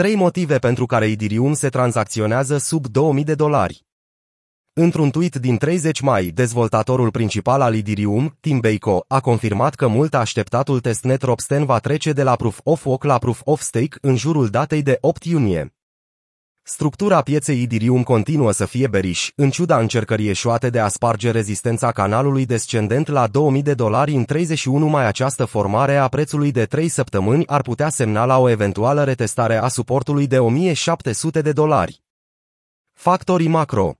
Trei motive pentru care Ethereum se tranzacționează sub 2000 de dolari. Într-un tweet din 30 mai, dezvoltatorul principal al Ethereum, Tim Beiko, a confirmat că mult așteptatul testnet Ropsten va trece de la Proof of Work la Proof of Stake în jurul datei de 8 iunie. Structura pieței Ethereum continuă să fie beriș, în ciuda încercării eșuate de a sparge rezistența canalului descendent la 2000 de dolari în 31 mai această formare a prețului de 3 săptămâni ar putea semna la o eventuală retestare a suportului de 1700 de dolari. Factorii macro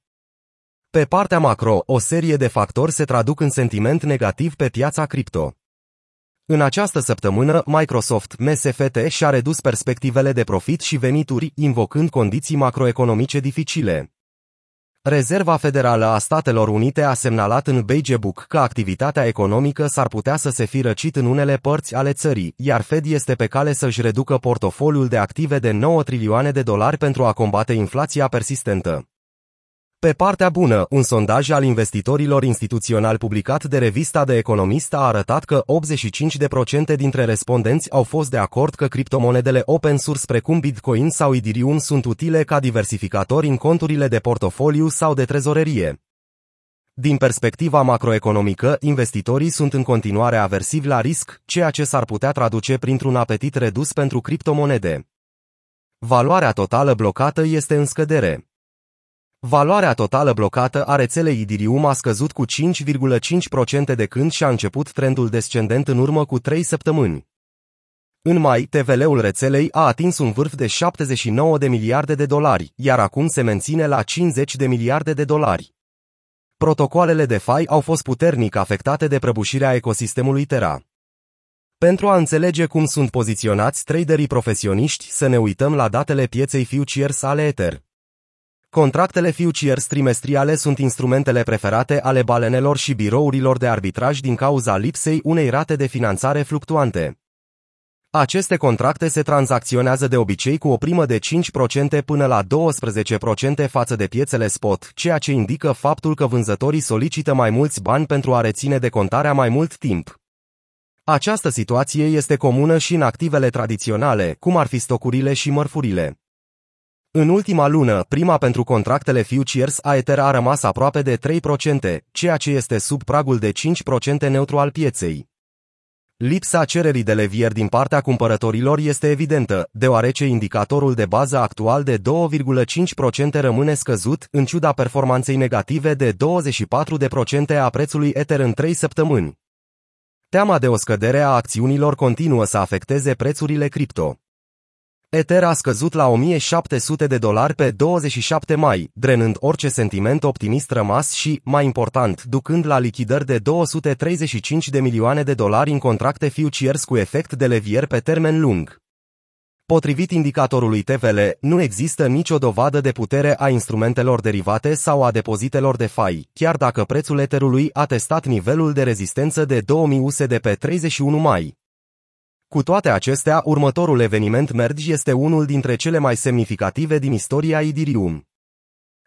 Pe partea macro, o serie de factori se traduc în sentiment negativ pe piața cripto. În această săptămână, Microsoft MSFT și-a redus perspectivele de profit și venituri, invocând condiții macroeconomice dificile. Rezerva Federală a Statelor Unite a semnalat în Beige Book că activitatea economică s-ar putea să se fi răcit în unele părți ale țării, iar Fed este pe cale să-și reducă portofoliul de active de 9 trilioane de dolari pentru a combate inflația persistentă. Pe partea bună, un sondaj al investitorilor instituționali publicat de revista de economist a arătat că 85% dintre respondenți au fost de acord că criptomonedele open source precum Bitcoin sau Ethereum sunt utile ca diversificatori în conturile de portofoliu sau de trezorerie. Din perspectiva macroeconomică, investitorii sunt în continuare aversivi la risc, ceea ce s-ar putea traduce printr-un apetit redus pentru criptomonede. Valoarea totală blocată este în scădere. Valoarea totală blocată a rețelei Idirium a scăzut cu 5,5% de când și-a început trendul descendent în urmă cu 3 săptămâni. În mai, TVL-ul rețelei a atins un vârf de 79 de miliarde de dolari, iar acum se menține la 50 de miliarde de dolari. Protocoalele de FI au fost puternic afectate de prăbușirea ecosistemului Terra. Pentru a înțelege cum sunt poziționați traderii profesioniști, să ne uităm la datele pieței futures ale Ether. Contractele futures trimestriale sunt instrumentele preferate ale balenelor și birourilor de arbitraj din cauza lipsei unei rate de finanțare fluctuante. Aceste contracte se tranzacționează de obicei cu o primă de 5% până la 12% față de piețele spot, ceea ce indică faptul că vânzătorii solicită mai mulți bani pentru a reține decontarea mai mult timp. Această situație este comună și în activele tradiționale, cum ar fi stocurile și mărfurile. În ultima lună, prima pentru contractele futures a Ether a rămas aproape de 3%, ceea ce este sub pragul de 5% neutru al pieței. Lipsa cererii de levier din partea cumpărătorilor este evidentă, deoarece indicatorul de bază actual de 2,5% rămâne scăzut, în ciuda performanței negative de 24% a prețului Ether în 3 săptămâni. Teama de o scădere a acțiunilor continuă să afecteze prețurile cripto. Ether a scăzut la 1700 de dolari pe 27 mai, drenând orice sentiment optimist rămas și, mai important, ducând la lichidări de 235 de milioane de dolari în contracte futures cu efect de levier pe termen lung. Potrivit indicatorului TVL, nu există nicio dovadă de putere a instrumentelor derivate sau a depozitelor de fai, chiar dacă prețul Etherului a testat nivelul de rezistență de 2000 USD pe 31 mai. Cu toate acestea, următorul eveniment Merge este unul dintre cele mai semnificative din istoria Ethereum.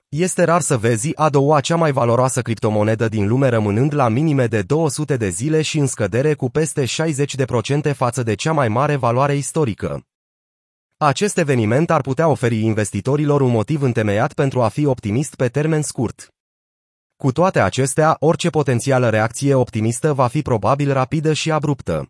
Este rar să vezi a doua cea mai valoroasă criptomonedă din lume rămânând la minime de 200 de zile și în scădere cu peste 60% față de cea mai mare valoare istorică. Acest eveniment ar putea oferi investitorilor un motiv întemeiat pentru a fi optimist pe termen scurt. Cu toate acestea, orice potențială reacție optimistă va fi probabil rapidă și abruptă.